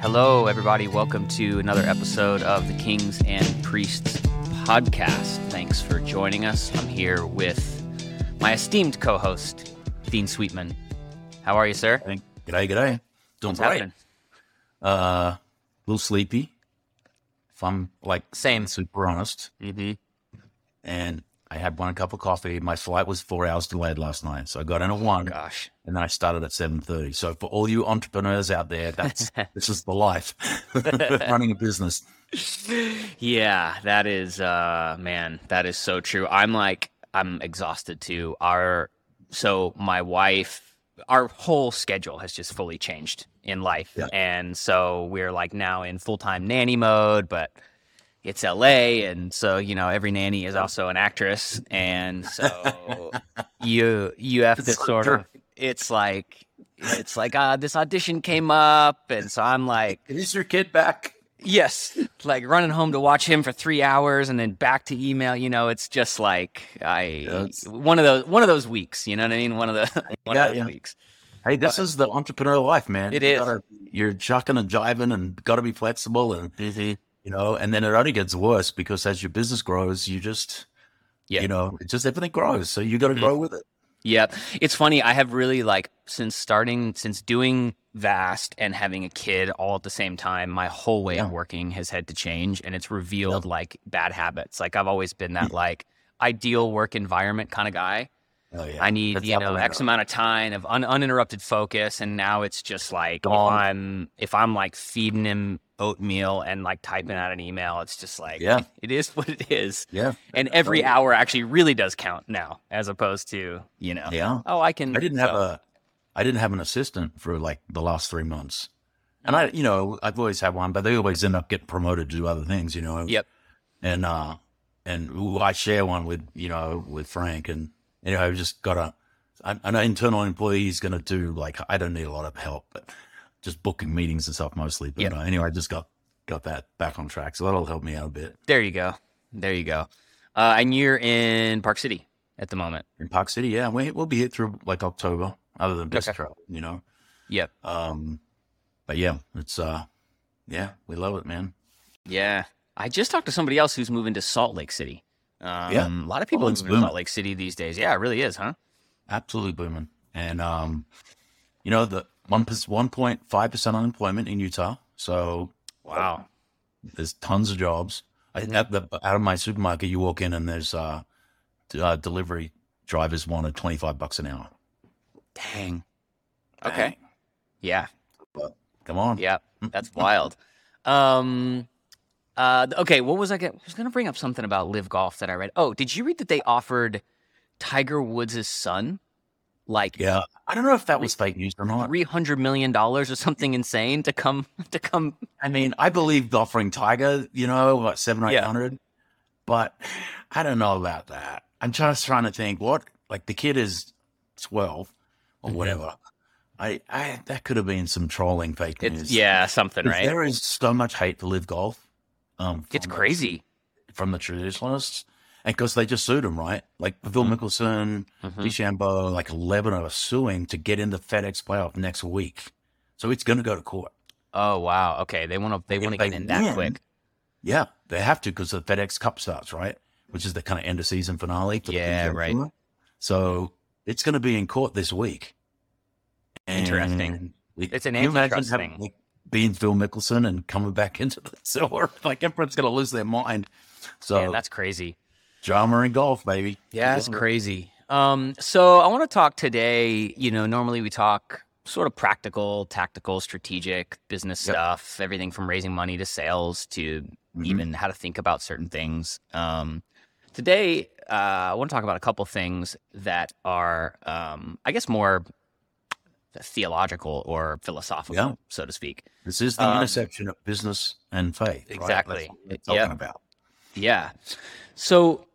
Hello, everybody. Welcome to another episode of the Kings and Priests podcast. Thanks for joining us. I'm here with my esteemed co host, Dean Sweetman. How are you, sir? G'day, g'day. Doing What's great. happening? Uh, a little sleepy. If I'm like Same. super honest, Mm-hmm. and I had one cup of coffee. My flight was four hours delayed last night, so I got in at one, Gosh. and then I started at seven thirty. So for all you entrepreneurs out there, that's this is the life running a business. Yeah, that is uh man, that is so true. I'm like I'm exhausted too. Our so my wife our whole schedule has just fully changed in life. Yeah. And so we're like now in full-time nanny mode, but it's LA and so you know every nanny is also an actress and so you you have to sort of it's like it's like uh this audition came up and so I'm like Is your kid back? Yes, like running home to watch him for three hours and then back to email. You know, it's just like I That's- one of those one of those weeks. You know what I mean? One of the one Yeah, of those yeah. weeks. Hey, this is the entrepreneurial life, man. It You is. Gotta, you're chucking and jiving, and got to be flexible, and you know, and then it only gets worse because as your business grows, you just, Yeah. you know, it just everything grows, so you got to Mhm. grow with it. Yeah, it's funny. I have really like since starting since doing Vast and having a kid all at the same time. My whole way of working has had to change, and it's revealed like bad habits. Like I've always been that like ideal work environment kind of guy. Oh yeah, I need That's you know the X amount of time of un- uninterrupted focus, and now it's just like if I'm if I'm like feeding him oatmeal and like typing out an email, it's just like Yeah. it is what it is. Yeah, And every Totally. hour actually really does count now, as opposed to you know yeah. oh I can I didn't have a, I didn't have an assistant for like the last three months, and I, you know, I've always had one, but they always end up getting promoted to do other things, you know. Yep. And uh, and ooh, I share one with you know with Frank, and you know, I've just got a, I- an internal employee is going to do like I don't need a lot of help, but just booking meetings and stuff mostly. But Yep. uh, anyway, I just got got that back on track, so that'll help me out a bit. there you go there you go, uh, and you're in Park City at the moment. In Park City, yeah, we, we'll be here through like October, other than this Okay. trail, you know. Yep. Um, but yeah, it's uh, yeah, we love it, man. Yeah, I just talked to somebody else who's moving to Salt Lake City. Um, Yeah. a lot of people Oh, moving to Salt. Lake City these days. Yeah, it really is, huh? Absolutely booming. And um, you know the one one point five percent unemployment in Utah, so Wow. there's tons of jobs. I think at the out of my supermarket, you walk in and there's uh, d- uh delivery drivers wanted twenty five bucks an hour. Dang. Okay. Yeah. Come on, Yeah. That's wild. Um. Uh. Okay. What was I? Get? I was gonna bring up something about live golf that I read. Oh, did you read that they offered Tiger Woods' son like yeah. I don't know if that was fake news or not. three hundred million dollars or something insane to come to come? I mean, I believe offering Tiger, you know, what seven or eight Yeah. but I don't know about that. I'm just trying to think what, like, the kid is twelve or Mhm. whatever. I, I that could have been some trolling fake It's news. yeah, something right. There is so much hate for live golf. Um, It's from the- crazy. from the traditionalists, and because they just sued him, right? Like Phil Mm. Mickelson, Mhm. DeChambeau, like eleven are suing to get in the FedEx playoff next week. So it's going to go to court. Oh wow. Okay. They want to. They want to get in that win, quick. Yeah, they have to because the FedEx Cup starts, right? Which is the kind of end of season finale. Yeah, right. Tour. So it's going to be in court this week. Interesting. And we- It's an can you imagine antitrust having, thing. like, being Phil Mickelson and coming back into the silver. Like everyone's going to lose their mind. So Man, that's crazy. Drama in golf, baby. Yeah, it's crazy. Um, so I want to talk today. You know, normally we talk sort of practical, tactical, strategic business Yep. stuff, everything from raising money to sales to Mhm. even how to think about certain things. Um, today, uh, I want to talk about a couple things that are, um, I guess, more theological or philosophical, Yeah. so to speak. This is the Um, intersection of business and faith. right? Exactly. That's what talking Yep. about. Yeah. So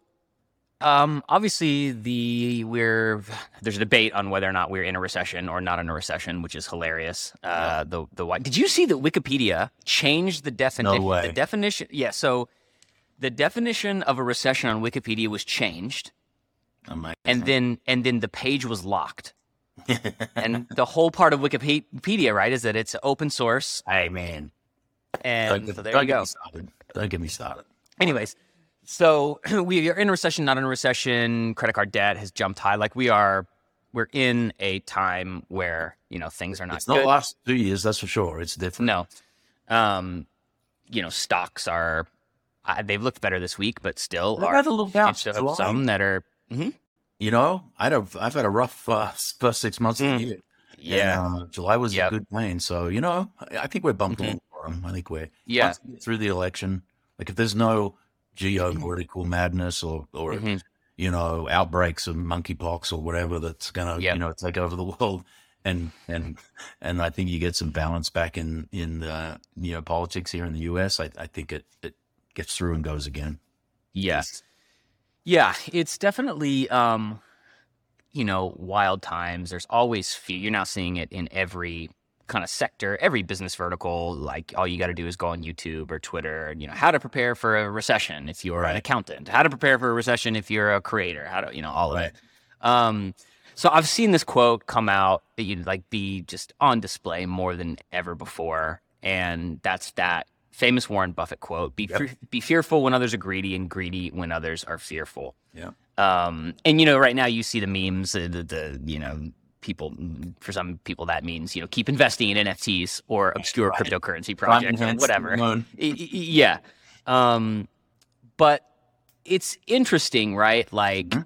um obviously the we're there's a debate on whether or not we're in a recession or not in a recession, which is hilarious. Uh the the why did you see that Wikipedia changed the definition way. the definition yeah, so the definition of a recession on Wikipedia was changed Amazing. and then and then the page was locked. and the whole part of Wikipedia, right, is that it's open source. hey man, And Don't, so there don't you get go. me started. Don't get me started. Anyways, so we are in a recession, not in a recession. Credit card debt has jumped high. Like we are, we're in a time where you know things are not It's good. not the last two years, that's for sure. It's different. No, um, you know stocks are. Uh, they've looked better this week, but still They've are. had a little bounce. still have some that are. mhm. You know, I don't, I've had a rough uh, first six months of Mm. the year. Yeah, And, uh, July was Yep. a good plane. So, you know, I, I think we're bumped Mhm. along for 'em. I think we're yeah, through the election. Like if there's no geopolitical madness or, or mhm, you know, outbreaks of monkeypox or whatever that's gonna, Yep. you know, take over the world. And and and I think you get some balance back in in the you know politics here in the U.S. I, I think it it gets through and goes again. yeah, yeah. It's definitely, um, you know, wild times. There's always fear. You're now seeing it in every kind of sector, every business vertical. Like all you got to do is go on YouTube or Twitter, and you know how to prepare for a recession if you're an accountant, how to prepare for a recession if you're a creator, how to, you know, all of Right. it. Um, so I've seen this quote come out that you'd like be just on display more than ever before, and that's that famous Warren Buffett quote: "Be Yep. fe- be fearful when others are greedy, and greedy when others are fearful." Yeah. Um, and you know, right now you see the memes, uh, the, the you know people for some people that means you know keep investing in NFTs or obscure Right. cryptocurrency projects or whatever. loan. Y- y- yeah. Um, but it's interesting, right? Like Mhm.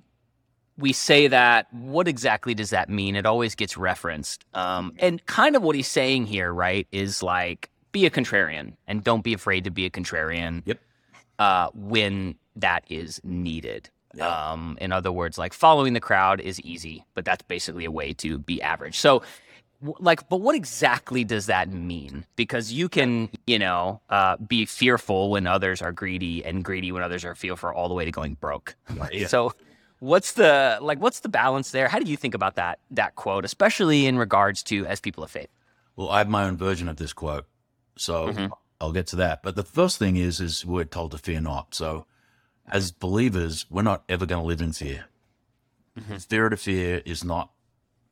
we say that. What exactly does that mean? It always gets referenced. Um, and kind of what he's saying here, right, is like be a contrarian and don't be afraid to be a contrarian. Yep. Uh, when that is needed. Yeah. Um, in other words, like following the crowd is easy, but that's basically a way to be average. So, like, but what exactly does that mean? Because you can, you know, uh, be fearful when others are greedy and greedy when others are fearful all the way to going broke. Yeah. So, what's the like? What's the balance there? How do you think about that that quote, especially in regards to as people of faith? Well, I have my own version of this quote, so Mhm. I'll get to that. But the first thing is, is we're told to fear not. So, as believers, we're not ever going to live in fear. Mhm. Spirit of fear is not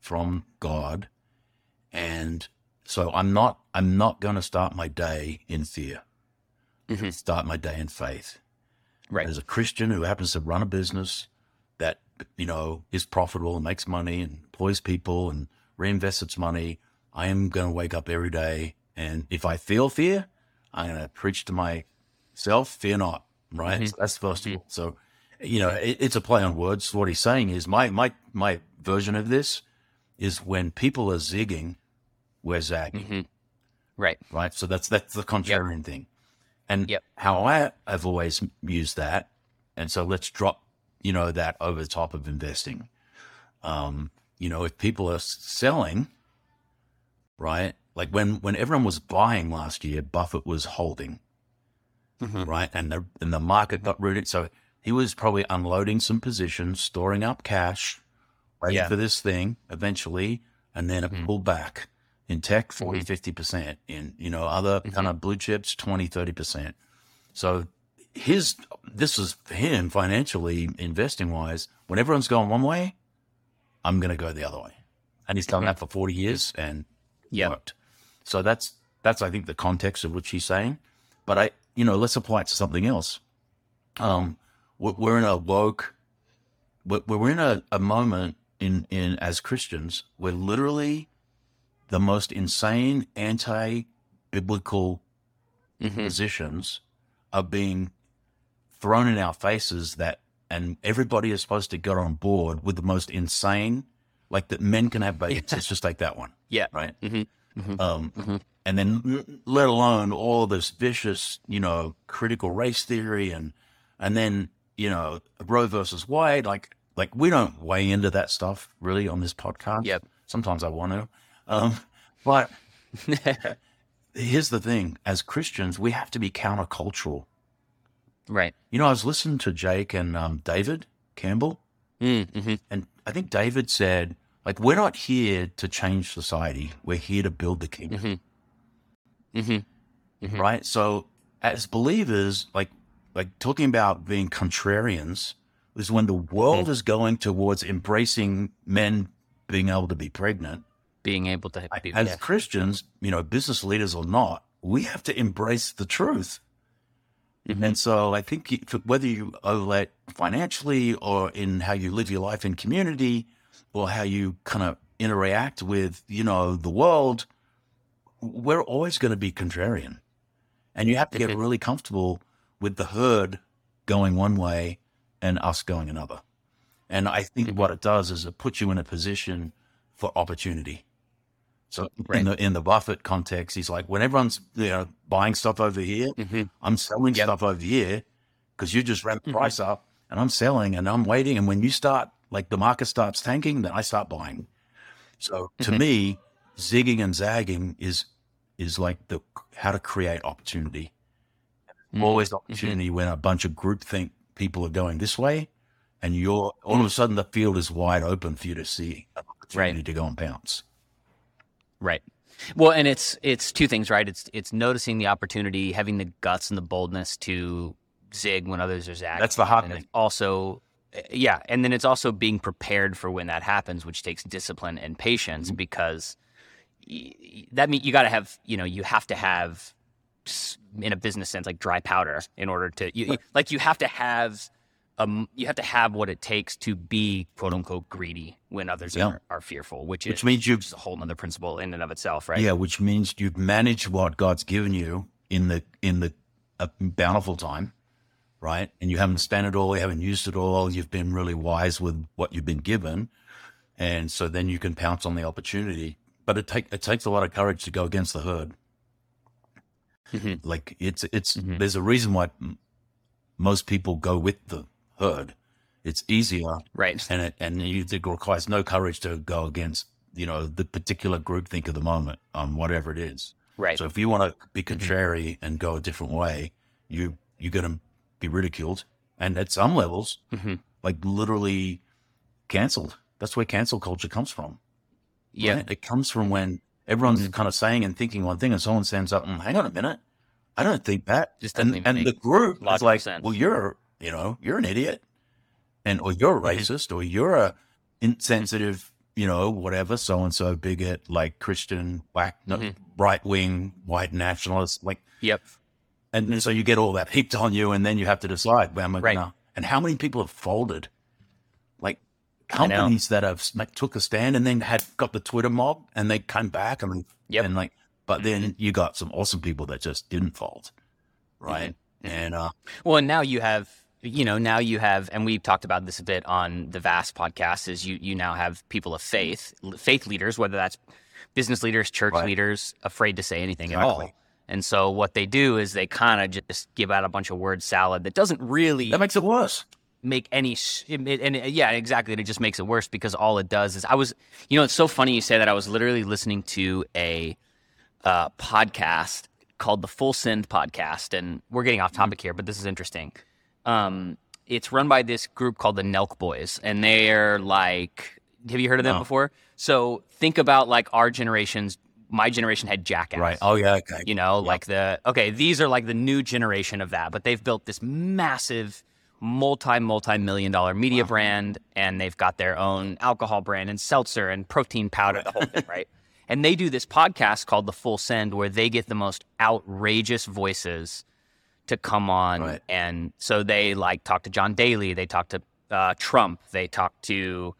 from God, and so I'm not. I'm not going to start my day in fear. Mhm. Start my day in faith. Right. As a Christian who happens to run a business that you know is profitable and makes money and employs people and reinvests its money, I am going to wake up every day and if I feel fear, I'm going to preach to myself, "Fear not." Right? Mhm. So that's first of all. So, you know, it, it's a play on words. What he's saying is my my my version of this is when people are zigging, we're zagging hmm Right. right? So that's that's the contrarian thing, and Yep. how I have always used that, and so let's drop, you know, that over the top of investing. Um, you know, if people are selling, right? Like when when everyone was buying last year, Buffett was holding, Mhm. right? And the and the market got rooted, so he was probably unloading some positions, storing up cash, waiting Yeah. for this thing eventually, and then a Mhm. pullback in tech 40 Mhm. 50% in you know other Mhm. kind of blue chips 20 30% so his this is for him financially investing wise when everyone's going one way i'm going to go the other way and he's done that for 40 years and Yep. worked so that's that's i think the context of which he's saying but i you know let's apply it to something else um we're, we're in a woke we're, we're in a, a moment in in as christians we're literally the most insane anti-biblical Mhm. positions are being thrown in our faces that and everybody is supposed to get on board with the most insane like that men can have babies Yeah. it's just like that one Yeah. right Mhm. Mhm. um Mhm. And then let alone all this vicious you know critical race theory and and then you know roe versus wade like like we don't weigh into that stuff really on this podcast Yep. sometimes i want to um but here's the thing as christians we have to be countercultural right. you know i was listening to jake and um, david campbell Mm-hmm. and i think david said like we're not here to change society we're here to build the kingdom Mm-hmm. Mm-hmm. Mhm. right so as believers like like talking about being contrarians is when the world Mm. is going towards embracing men being able to be pregnant Being able to be as yeah. christians you know business leaders or not we have to embrace the truth. Mhm. And so I think whether you overlay financially or in how you live your life in community or how you kind of interact with, you know, the world, we're always going to be contrarian. And you have to get really comfortable with the herd going one way and us going another. And I think what it does is it puts you in a position for opportunity. So Right. in the in the Buffett context, he's like, when everyone's you know buying stuff over here, Mhm. I'm selling Yep. stuff over here because you just ran the Mhm. price up, and I'm selling, and I'm waiting. And when you start, like the market starts tanking, then I start buying. So to Mhm. me, zigging and zagging is is like the how to create opportunity. Mhm. Always opportunity when a bunch of groupthink people are going this way, and you're all of a sudden the field is wide open for you to see an opportunity to go and bounce. Right. Well, and it's it's two things, right? It's it's noticing the opportunity, having the guts and the boldness to zig when others are zagging. That's the hard and thing. it's also yeah, and then it's also being prepared for when that happens, which takes discipline and patience Mhm. because that mean you got to have you know you have to have in a business sense like dry powder in order to you, you- like you have to have um you have to have what it takes to be quote unquote greedy when others Yeah. are, are fearful, which, Which is means you've which a whole other principle in and of itself, right? Yeah, which means you've managed what God's given you in the in the uh, bountiful time, right? And you haven't spent it all, you haven't used it all. You've been really wise with what you've been given, and so then you can pounce on the opportunity. But it take it takes a lot of courage to go against the herd. Mhm. Like it's it's Mhm. there's a reason why most people go with the herd. It's easier Right. and it and it requires no courage to go against you know the particular group think of the moment on whatever it is. Right. So if you want to be contrary and go a different way, you you're going to be ridiculed and at some levels, Mhm. like literally cancelled. That's where cancel culture comes from. Yeah. right? it comes from when everyone's Mhm. kind of saying and thinking one thing, and someone stands up and hang on a minute, I don't think that. Just and and the group is like, sense. well, you're you know you're an idiot, and or you're a Mhm. racist, or you're a insensitive, you know, whatever, so and so bigot, like Christian, black, no, Mhm. right wing, white nationalist, like, Yep. and so you get all that heaped on you, and then you have to decide, well, am I Right. gonna? And how many people have folded? Like I know. companies that have like, took a stand and then had got the Twitter mob, and they came back, and Yep. and like, but then you got some awesome people that just didn't fold, right? Mhm. And uh, Well, and now you have, you know, now you have, and we've talked about this a bit on the Vast podcast. Is you you now have people of faith, faith leaders, whether that's business leaders, church Right. leaders, afraid to say anything at all. And so what they do is they kind of just give out a bunch of word salad that doesn't really that makes it worse. Make any s- it, it- and it- yeah exactly and it just makes it worse because all it does is i was you know it's so funny you say that i was literally listening to a uh, podcast called the full send podcast and we're getting off topic here but this is interesting um, it's run by this group called the nelk boys and they're like have you heard of them No. before so think about like our generations my generation had jackass Right. Oh yeah. Okay. you know like the okay these are like the new generation of that but they've built this massive multi multi million dollar media Wow. brand and they've got their own alcohol brand and seltzer and protein powder the whole thing right and they do this podcast called the full send where they get the most outrageous voices to come on Right. and so they like talk to john daly they talk to uh, trump they talk to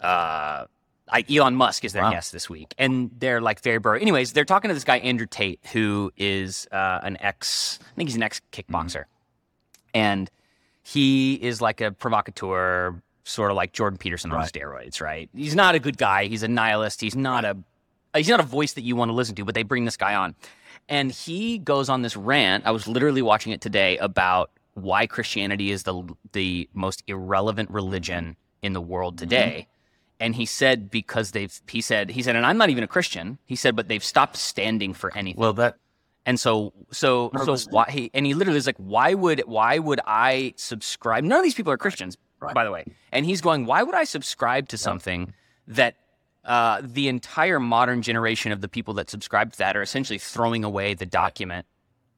uh, I, Elon Musk is their Wow. guest this week, and they're like very bro. Anyways, they're talking to this guy Andrew Tate, who is uh, an ex, I think he's an ex kickboxer, and he is like a provocateur, sort of like Jordan Peterson on Right. steroids. Right? He's not a good guy. He's a nihilist. He's not a he's not a voice that you want to listen to. But they bring this guy on, and he goes on this rant. I was literally watching it today about why Christianity is the the most irrelevant religion in the world mm-hmm. today. And he said because they've he said he said and I'm not even a Christian. He said but they've stopped standing for anything. Well, that And so, so, so 100%. why? He, and he literally is like, why would, why would I subscribe? None of these people are Christians, Right. by the way. And he's going, why would I subscribe to something that uh, the entire modern generation of the people that subscribe to that are essentially throwing away the document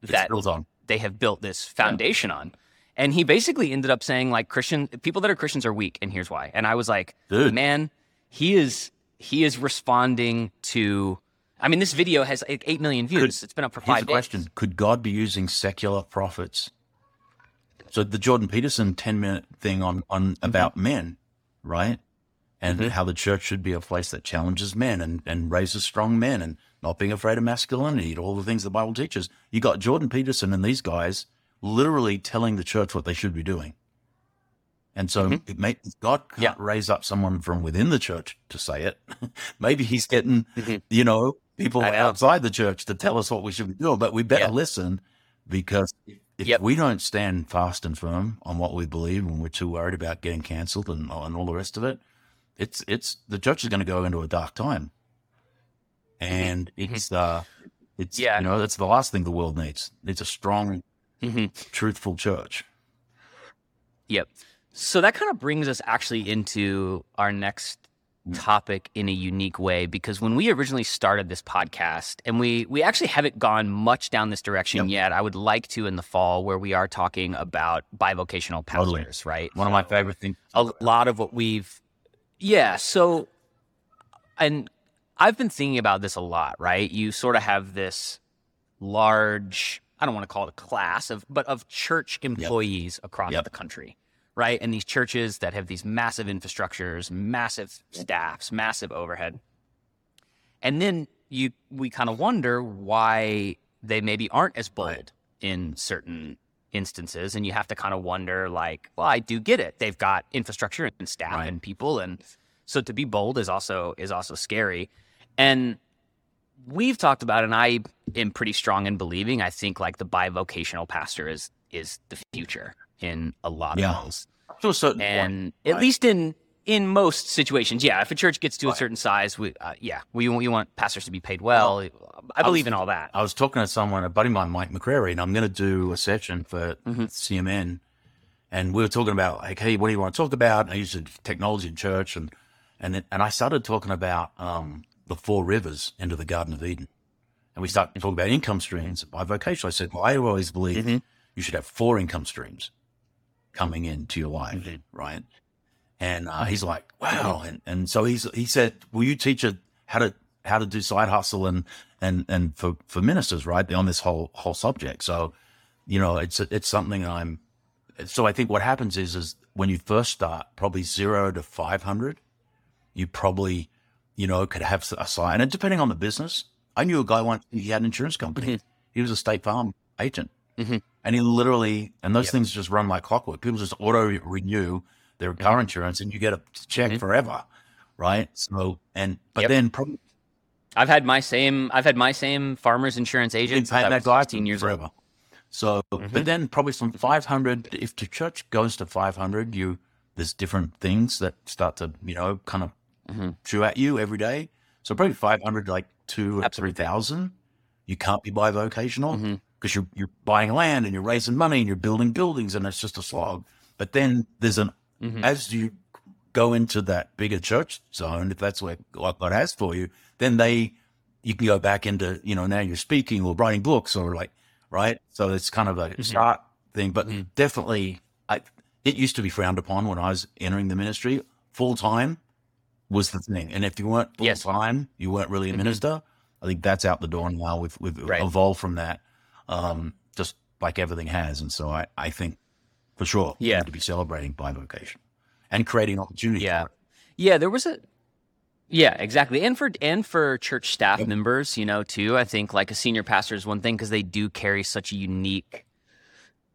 that on. they have built this foundation on? And he basically ended up saying, like, Christian people that are Christians are weak, and here's why. And I was like, Dude. man, he is he is responding to I mean, this video has like eight million views. it's been up for Here's five a days. question: Could God be using secular prophets? So the Jordan Peterson ten minute thing on on Mm-hmm. about men, right? And how the church should be a place that challenges men and, and raises strong men and not being afraid of masculinity, and all the things the Bible teaches. You got Jordan Peterson and these guys literally telling the church what they should be doing. And so it may, God can't Mm-hmm. Yeah. raise up someone from within the church to say it. Maybe he's getting, you know, people Mm-hmm. Outside the church to tell us what we should be doing. But we better Yeah. listen because if Yep. we don't stand fast and firm on what we believe and we're too worried about getting cancelled and, and all the rest of it, it's it's the church is going to go into a dark time. And it's uh it's Yeah. you know, that's the last thing the world needs. It's a strong, hmm truthful church. Yep. So that kind of brings us actually into our next Mm. topic in a unique way because when we originally started this podcast and we we actually haven't gone much down this direction Yep. yet i would like to in the fall where we are talking about bivocational Totally. pastors right One of my favorite things. a lot of what we've yeah so and i've been thinking about this a lot right you sort of have this large i don't want to call it a class of but of church employees across Yep. the country right? And these churches that have these massive infrastructures massive staffs massive overhead. And then you we kind of wonder why they maybe aren't as bold in certain instances. And you have to kind of wonder like well i do get it. They've got infrastructure and staff Right. and people. And so to be bold is also is also scary. And we've talked about and i am pretty strong in believing i think like the bivocational pastor is is the future in a lot Yeah. of ways To a certain point. and at right. least in in most situations yeah if a church gets to a certain size we uh, yeah we, we want pastors to be paid well i believe in all that I was talking to someone, a buddy of mine, Mike McCrary, and I'm going to do a session for Mm-hmm. CMN. And we were talking about like, hey, what do you want to talk about? And I used technology in church, and and it, and I started talking about um, the four rivers into the Garden of Eden, and we started talking about income streams by vocation. I said, well, I always believe Mhm. you should have four income streams coming into your life, Mhm. right? And uh, he's like, wow. And, and so he's, he said, will you teach a, how to, how to do side hustle and, and, and for, for ministers, right? On this whole, whole subject. So, you know, it's, it's something I'm, so I think what happens is, is when you first start, probably zero to 500, you probably, you know, could have a side. And depending on the business, I knew a guy once, he had an insurance company. He was a state farm agent. Mhm. And he literally, and those Yep. things just run like clockwork. People just auto renew their car insurance and you get a check Mhm. forever. Right. So, and, but Yep. then probably i've had my same i've had my same farmers insurance agent since I paying was that guy 16 years old forever. So, Mhm. but then probably some 500, if the church goes to 500, you, there's different things that start to, you know, kind of Mhm. chew at you every day. So probably 500, like two or Absolutely. 3,000. You can't be bivocational Mhm. Because you're, you're buying land and you're raising money and you're building buildings and it's just a slog. But then there's an, Mhm. as you go into that bigger church zone, if that's what God has for you, then they, you can go back into, you know, now you're speaking or writing books or like, right? So it's kind of a start thing, but Mhm. definitely, I, it used to be frowned upon when I was entering the ministry. Full time was the thing. And if you weren't full Yes. time, you weren't really a Mhm. minister. I think that's out the door now. We've, we've Right. evolved from that, um, just like everything has. And so I, I think for sure, Yeah. to be celebrating bivocation and creating opportunity. Yeah. Yeah, there was a Yeah, exactly. And for and for church staff members, you know, too, I think like a senior pastor is one thing because they do carry such a unique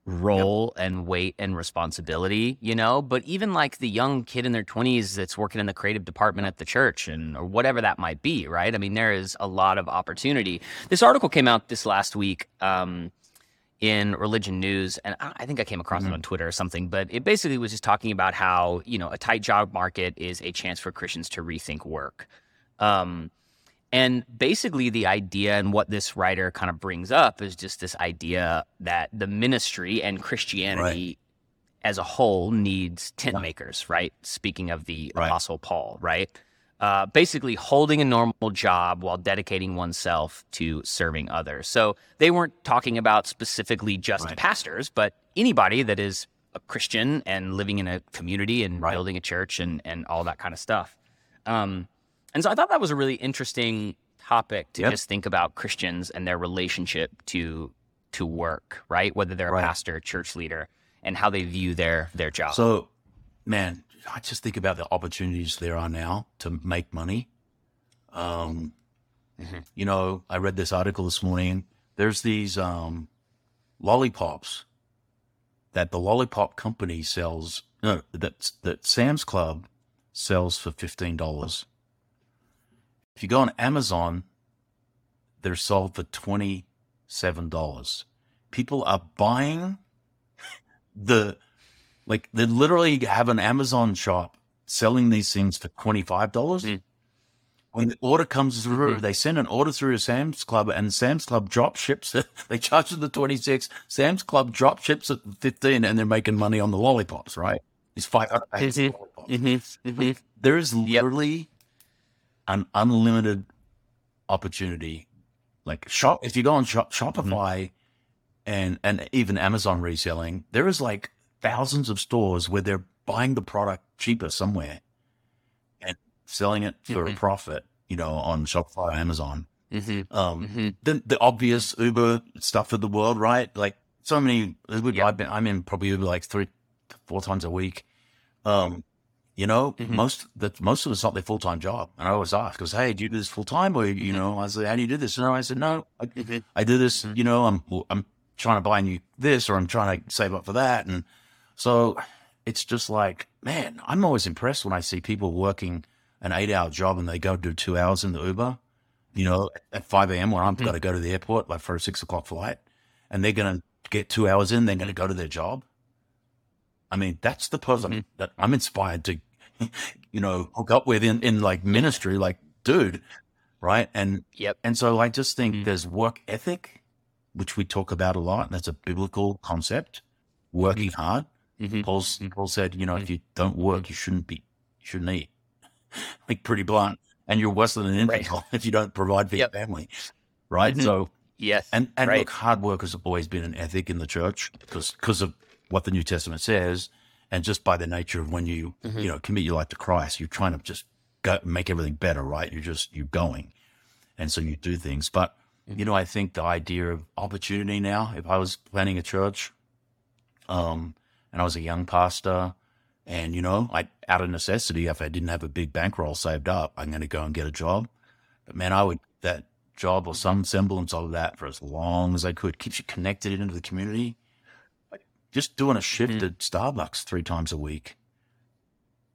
role and weight and responsibility, you know, but even like the young kid in their 20s that's working in the creative department at the church and or whatever that might be, right? I mean, there is a lot of opportunity. This article came out this last week um in religion news and I I think I came across it Mhm. on Twitter or something, but it basically was just talking about how, you know, a tight job market is a chance for Christians to rethink work. Um, and basically, the idea and what this writer kind of brings up is just this idea that the ministry and Christianity as a whole needs tent Yeah. makers, right? Speaking of the Right. Apostle Paul, right? Uh, basically, holding a normal job while dedicating oneself to serving others. So they weren't talking about specifically just Right. pastors, but anybody that is a Christian and living in a community and Right. building a church and, and all that kind of stuff. Um, and so I thought that was a really interesting topic to Yep. just think about Christians and their relationship to to work, right? Whether they're a pastor, church leader, and how they view their their job. So, man, I just think about the opportunities there are now to make money. Um, Mhm. you know, I read this article this morning. There's these um, lollipops that the lollipop company sells. No, that that Sam's Club sells for fifteen dollars. If you go on Amazon, they're sold for twenty seven dollars. People are buying the like they literally have an Amazon shop selling these things for twenty five dollars. Mm. When the order comes through, Mhm. they send an order through to Sam's Club, and Sam's Club drop ships. it. they charge them the twenty six. Sam's Club drop ships at fifteen, and they're making money on the lollipops. Right? It's five. Mhm. Mm-hmm. Mm-hmm. There is literally an unlimited opportunity. Like shop, if you go on shop, Shopify and and even Amazon reselling, there is like thousands of stores where they're buying the product cheaper somewhere and selling it for a Mhm. profit. You know, on Shopify, or Amazon. Mm-hmm. Um, Mm-hmm. the the obvious Uber stuff of the world, right? Like so many. Uber, Yep. I've been, I'm in probably Uber like three, four times a week. Um, you know, Mhm. most that most of it's not their full time job, and I always ask, "Because hey, do you do this full time, or you know?" I said, "How do you do this?" And I said, "No, I, Mhm. I do this. Mhm. You know, I'm I'm trying to buy new this, or I'm trying to save up for that, and so it's just like, man, I'm always impressed when I see people working an eight hour job and they go do two hours in the Uber, you know, at 5 a.m. when I've Mhm. got to go to the airport, like for a six o'clock flight, and they're going to get two hours in, they're going to go to their job. I mean, that's the person Mhm. that I'm inspired to, you know, hook up with in, in like ministry, like, dude, right? And Yep. and so I just think Mhm. there's work ethic, which we talk about a lot. And that's a biblical concept. Working hard. Mm-hmm. Paul's, Paul said, you know, if you don't work, you shouldn't be, you shouldn't eat. like pretty blunt. And you're worse than an Right. if you don't provide for Yep. your family. Right. Mhm. So, Yes. and, and Right. look, hard work has always been an ethic in the church because, because of what the New Testament says. And just by the nature of when you, Mhm. you know, commit your life to Christ, you're trying to just go make everything better, right? You're just, you're going. And so you do things. But, you know, I think the idea of opportunity now, if I was planning a church, um, and I was a young pastor, and you know, I out of necessity, if I didn't have a big bankroll saved up, I'm going to go and get a job. But man, I would that job or some semblance of that for as long as I could keeps you connected into the community. Just doing a shift Mhm. at Starbucks three times a week.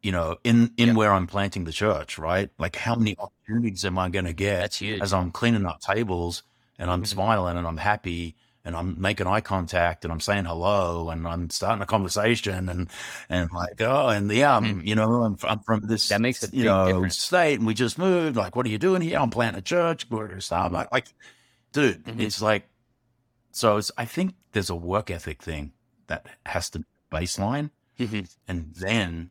You know, in in where I'm planting the church, right? Like, how many opportunities am I going to get? As I'm cleaning up tables and I'm Mhm. smiling and I'm happy and I'm making eye contact and I'm saying hello and I'm starting a conversation and and like oh and yeah I'm you know I'm, I'm from this That makes a you know difference. state and we just moved like what are you doing here I'm planting a church we're gonna start like dude Mhm. it's like so it's I think there's a work ethic thing that has to be baseline Mhm. and then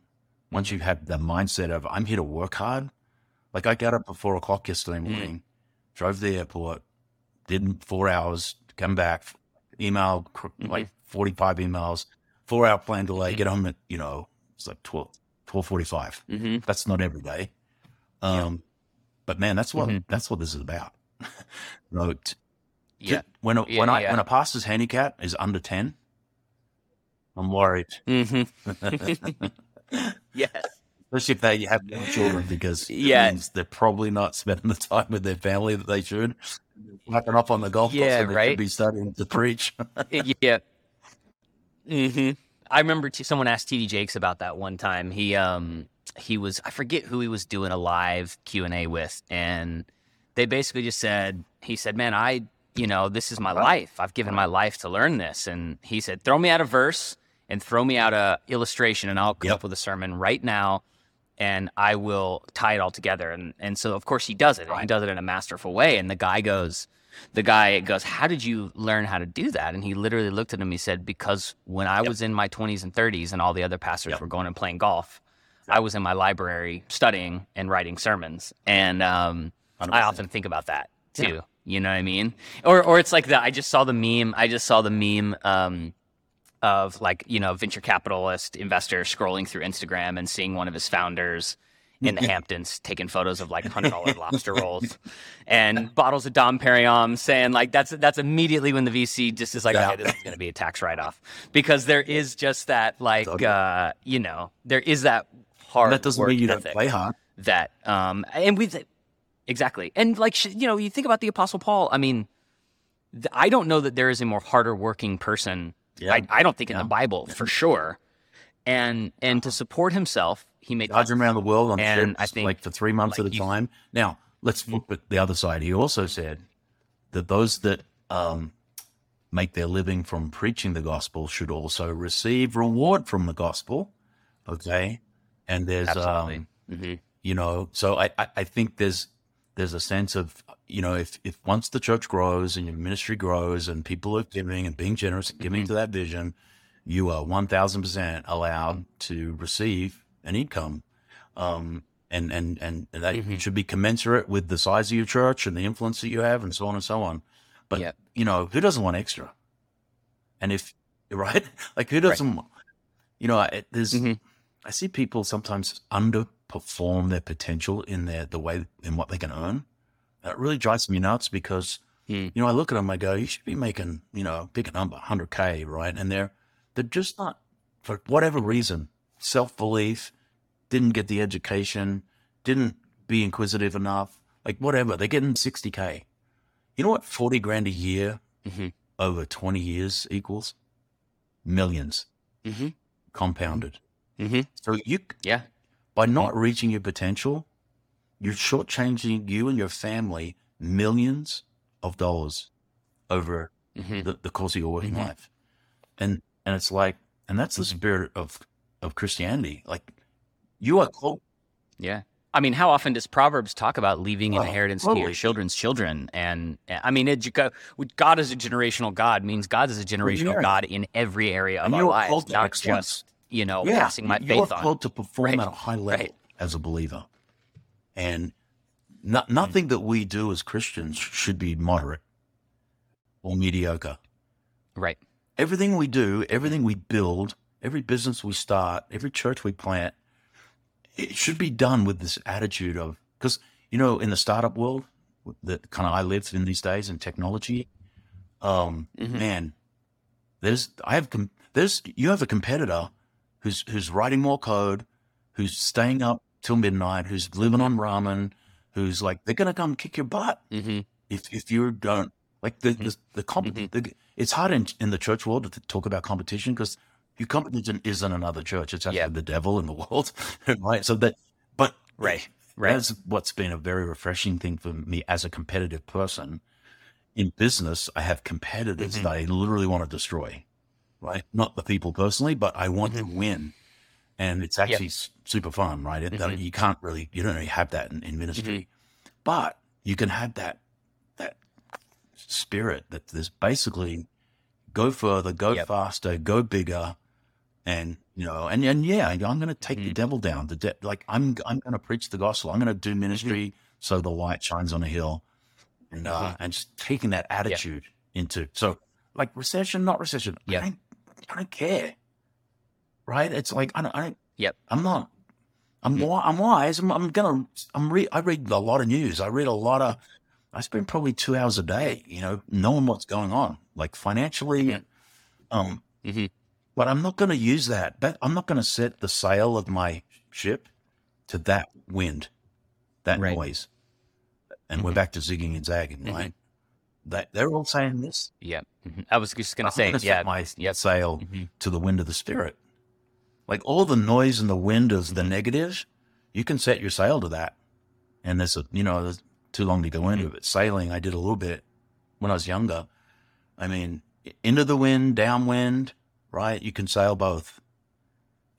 once you have the mindset of I'm here to work hard, like I got up at four o'clock yesterday Mm. morning, drove to the airport, did four hours, come back, email Mhm. like 45 emails, four hour plane delay, Mhm. get home at, you know, it's like 12, 1245. Mhm. That's not every day. Um, but man, that's what, Mhm. that's what this is about. You know, t- Yeah. when, a, Yeah, when I, yeah. when a pastor's handicap is under 10, I'm worried. Mm-hmm. yes. especially if they have young children, because Yeah. means they're probably not spending the time with their family that they should. Lacking up on the golf course, Yeah, and they right. should be studying to preach. yeah. hmm I remember t- someone asked TD Jakes about that one time. He um he was I forget who he was doing a live Q and A with, and they basically just said he said, "Man, I you know this is my life. I've given my life to learn this." And he said, "Throw me out a verse and throw me out a illustration, and I'll come Yep. up with a sermon right now." And I will tie it all together, and and so of course he does it. and He does it in a masterful way. And the guy goes, the guy goes, How did you learn how to do that? And he literally looked at him. He said, Because when I Yep. was in my 20s and 30s and all the other pastors Yep. were going and playing golf, I was in my library studying and writing sermons. And um, I 100%. often think about that Yeah. too. You know what I mean? Or, or it's like that. I just saw the meme. I just saw the meme um, of like, you know, venture capitalist investor scrolling through Instagram and seeing one of his founders in the Hamptons taking photos of like hundred dollar lobster rolls and bottles of Dom Perignon, saying like that's that's immediately when the VC just is like, Yeah. okay, this is going to be a tax write off because there is just that like uh, you know there is that hard that doesn't work mean you don't play hard. that um and we exactly and like sh- you know you think about the Apostle Paul, I mean, I don't know that there is a more harder working person Yeah. I, I don't think in the Bible for sure. And and to support himself, he made Dodging around the world on And trips, I think, like for three months like, at a time. Now let's look at the other side. He also said that those that um, make their living from preaching the gospel should also receive reward from the gospel. Okay, and there's absolutely. um, hmm you know so I, I i think there's there's a sense of you know if if once the church grows and your ministry grows and people are giving and being generous and giving Mhm. to that vision you are 1000% allowed to receive an income um and and and that Mhm. should be commensurate with the size of your church and the influence that you have and so on and so on but Yep. you know who doesn't want extra and if right like who doesn't want you know I, there's Mhm. I see people sometimes underperform their potential in their the way in what they can earn. It really drives me nuts because Hmm. you know I look at them, I go, you should be making you know pick a number, hundred k, right? And they're they're just not for whatever reason, self belief, didn't get the education, didn't be inquisitive enough, like whatever. They're getting sixty k. You know what forty grand a year Mhm. over twenty years equals? Millions hmm compounded. hmm So you Yeah. by not reaching your potential, you're shortchanging you and your family millions of dollars over hmm the, the course of your working Mhm. life. And and it's like and that's the Mhm. spirit of of Christianity. Like you are called Yeah. I mean, how often does Proverbs talk about leaving an Oh, inheritance to your children's children? And I mean, it, God is a generational God means God is a generational. God in every area of And our you're lives, not excellence. just you know yeah, passing my you're faith on. called to perform Right. at a high level Right. as a believer. And no, nothing that we do as Christians should be moderate or mediocre. Right. everything we do, everything we build, every business we start, every church we plant, it should be done with this attitude of because you know in the startup world that kind of I live in these days in technology, um, Mhm. man, there's I have com- there's you have a competitor who's who's writing more code, who's staying up till midnight, who's living on ramen, who's like they're gonna come kick your butt hmm if if you don't like the the, the, comp- Mhm. the it's hard in, in the church world to talk about competition because your competition isn't another church it's actually Yeah. the devil in the world right so that but Right. Right. that's what's been a very refreshing thing for me as a competitive person in business i have competitors Mhm. that i literally want to destroy right not the people personally but i want to win and it's actually s super fun right it, that- Mhm. you can't really you don't really have that in, in ministry but you can have that that spirit that there's basically go further, go Yep. faster, go bigger, and you know, and and yeah, I'm going to take the Mhm. devil down. The de- like I'm I'm going to preach the gospel. I'm going to Mm-hmm. do ministry so the light shines on a hill, and uh, Mhm. and just taking that attitude into so like recession, not recession. Yeah, I I don't care, right? It's like I don't, I don't Yep. I'm not. I'm I'm wise. I'm, I'm gonna. I'm re- I read a lot of news. I read a lot of. I spend probably two hours a day, you know, knowing what's going on, like financially. Mhm. Um, Mhm. but I'm not going to use that. But I'm not going to set the sail of my ship to that wind, that Right. noise. And we're Mhm. back to zigging and zagging, Mhm. right? That they're all saying this. Yeah. Mhm. I was just gonna I'm say, gonna set yeah. my Yep. sail Mhm. to the wind of the spirit. Like all the noise and the wind is Mm-hmm. the negative, you can set your sail to that. And there's a, you know, there's too long to go into Mm-hmm. it. Sailing, I did a little bit when I was younger. I mean, into the wind, downwind, right? You can sail both.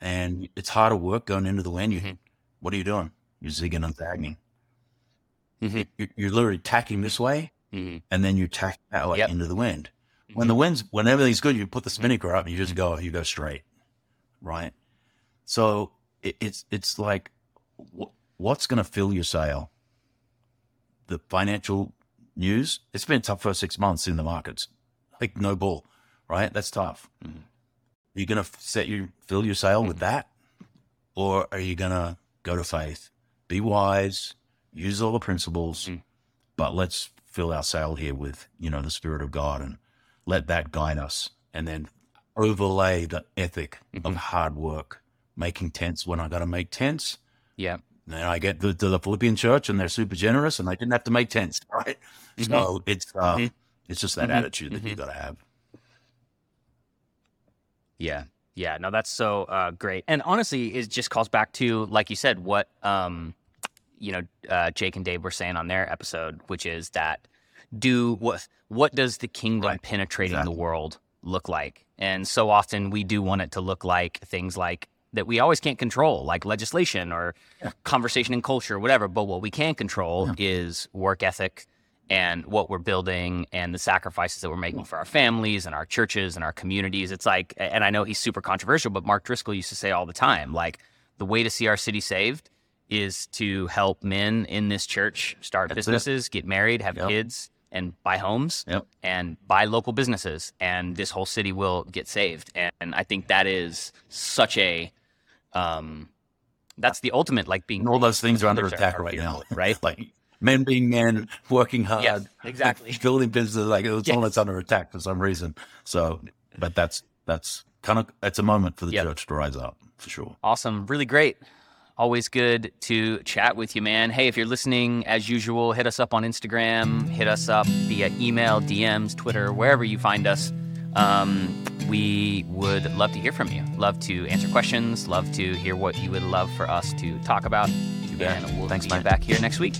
And it's harder work going into the wind. You, Mhm. what are you doing? You're zigging and zagging. Mhm. You're, you're literally tacking this way, Mhm. and then you tack that way Yep. into the wind. When the wind's when everything's good, you put the Mm-hmm. spinnaker up and you just go you go straight, right? So it, it's it's like wh- what's going to fill your sail? The financial news. It's been tough for six months in the markets, like no bull, right? That's tough. Mhm. You're going to set you fill your sail Mm-hmm. with that, or are you going to go to faith? be wise, use all the principles, Mm. but let's fill our sail here with, you know, the Spirit of God and let that guide us. And then overlay the ethic Mm-hmm. of hard work, making tents when I got to make tents. Yeah. Then I get to, to the Philippian church and they're super generous and I didn't have to make tents, right? So it's uh, Mhm. it's just that Mhm. attitude that you Mhm. got to have. Yeah. Yeah. No, that's so uh, great. And honestly, it just calls back to, like you said, what, um, you know, uh, Jake and Dave were saying on their episode, which is that do what, what does the kingdom Right. penetrating Exactly. the world look like? And so often we do want it to look like things like that we always can't control, like legislation or Yeah. conversation and culture, whatever. But what we can control is work ethic and what we're building and the sacrifices that we're making for our families and our churches and our communities. It's like, and I know he's super controversial, but Mark Driscoll used to say all the time, like the way to see our city saved is to help men in this church start That's it. businesses, get married, have Yep. kids, and buy homes Yep. and buy local businesses, and this whole city will get saved. And I think that is such a, um, that's the ultimate, like being And all those things are under attack are right now, right? Like men being men, working hard, Yes, exactly. building business, like it's all that's under attack for some reason. So, but that's that's kind of it's a moment for the Yep. church to rise up for sure. Awesome. Really great. Always good to chat with you, man. Hey, if you're listening, as usual, hit us up on Instagram, hit us up via email, DMs, Twitter, wherever you find us. Um, we would love to hear from you. Love to answer questions. Love to hear what you would love for us to talk about. And we'll Thanks, see you back here next week.